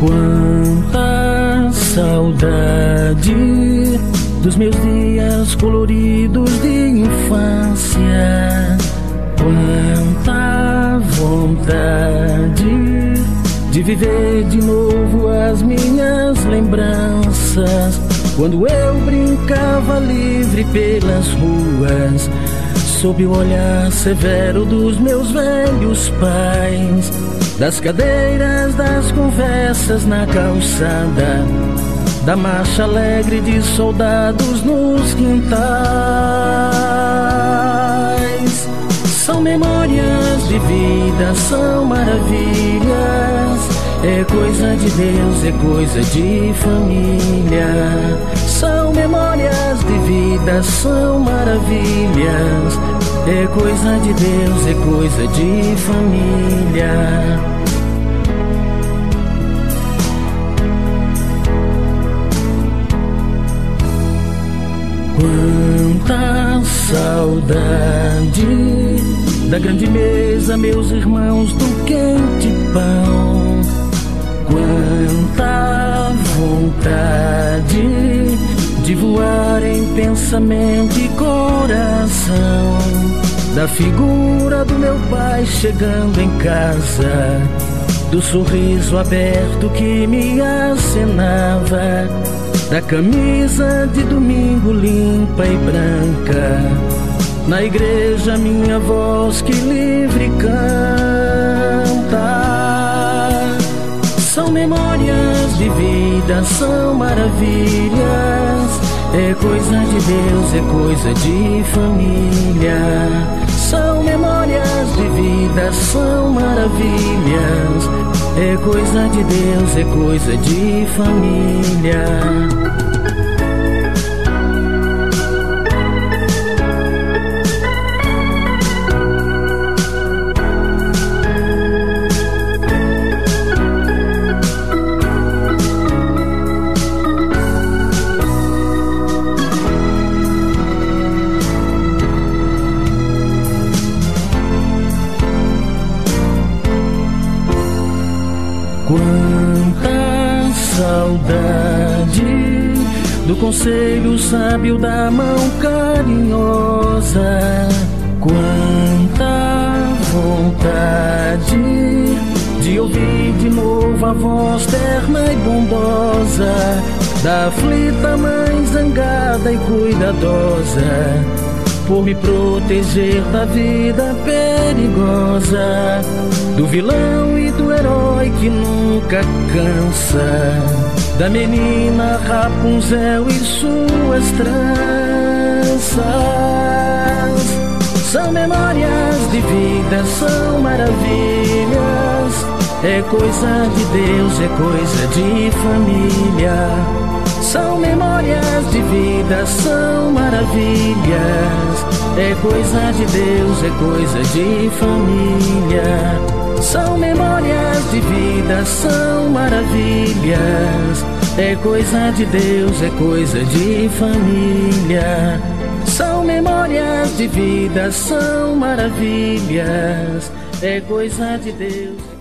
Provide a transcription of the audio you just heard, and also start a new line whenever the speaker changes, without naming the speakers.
Quanta saudade dos meus dias coloridos de infância. Quanta vontade de viver de novo as minhas lembranças. Quando eu brincava livre pelas ruas, sob o olhar severo dos meus velhos pais das cadeiras, das conversas na calçada, da marcha alegre de soldados nos quintais. São memórias de vida, são maravilhas. É coisa de Deus, é coisa de família. São memórias de vida, são maravilhas. É coisa de Deus, é coisa de família. Quanta saudade da grande mesa, meus irmãos, do voar em pensamento e coração. Da figura do meu pai chegando em casa, do sorriso aberto que me acenava da camisa de domingo limpa e branca. Na igreja, minha voz que livre canta. São memórias de vida, são maravilhas. É coisa de Deus, é coisa de família. São memórias de vida, são maravilhas. É coisa de Deus, é coisa de família. Quanta saudade do conselho sábio da mão carinhosa. Quanta vontade de ouvir de novo a voz terna e bondosa da aflita mãe zangada e cuidadosa por me proteger da vida perigosa, do vilão e do herói que nunca cansa, da menina Rapunzel e suas tranças. São memórias de vida, são maravilhas. É coisa de Deus, é coisa de família. São memórias de vida, são maravilhas. É coisa de Deus, é coisa de família. São memórias de vida, são maravilhas. É coisa de Deus, é coisa de família. São memórias de vida, são maravilhas. É coisa de Deus.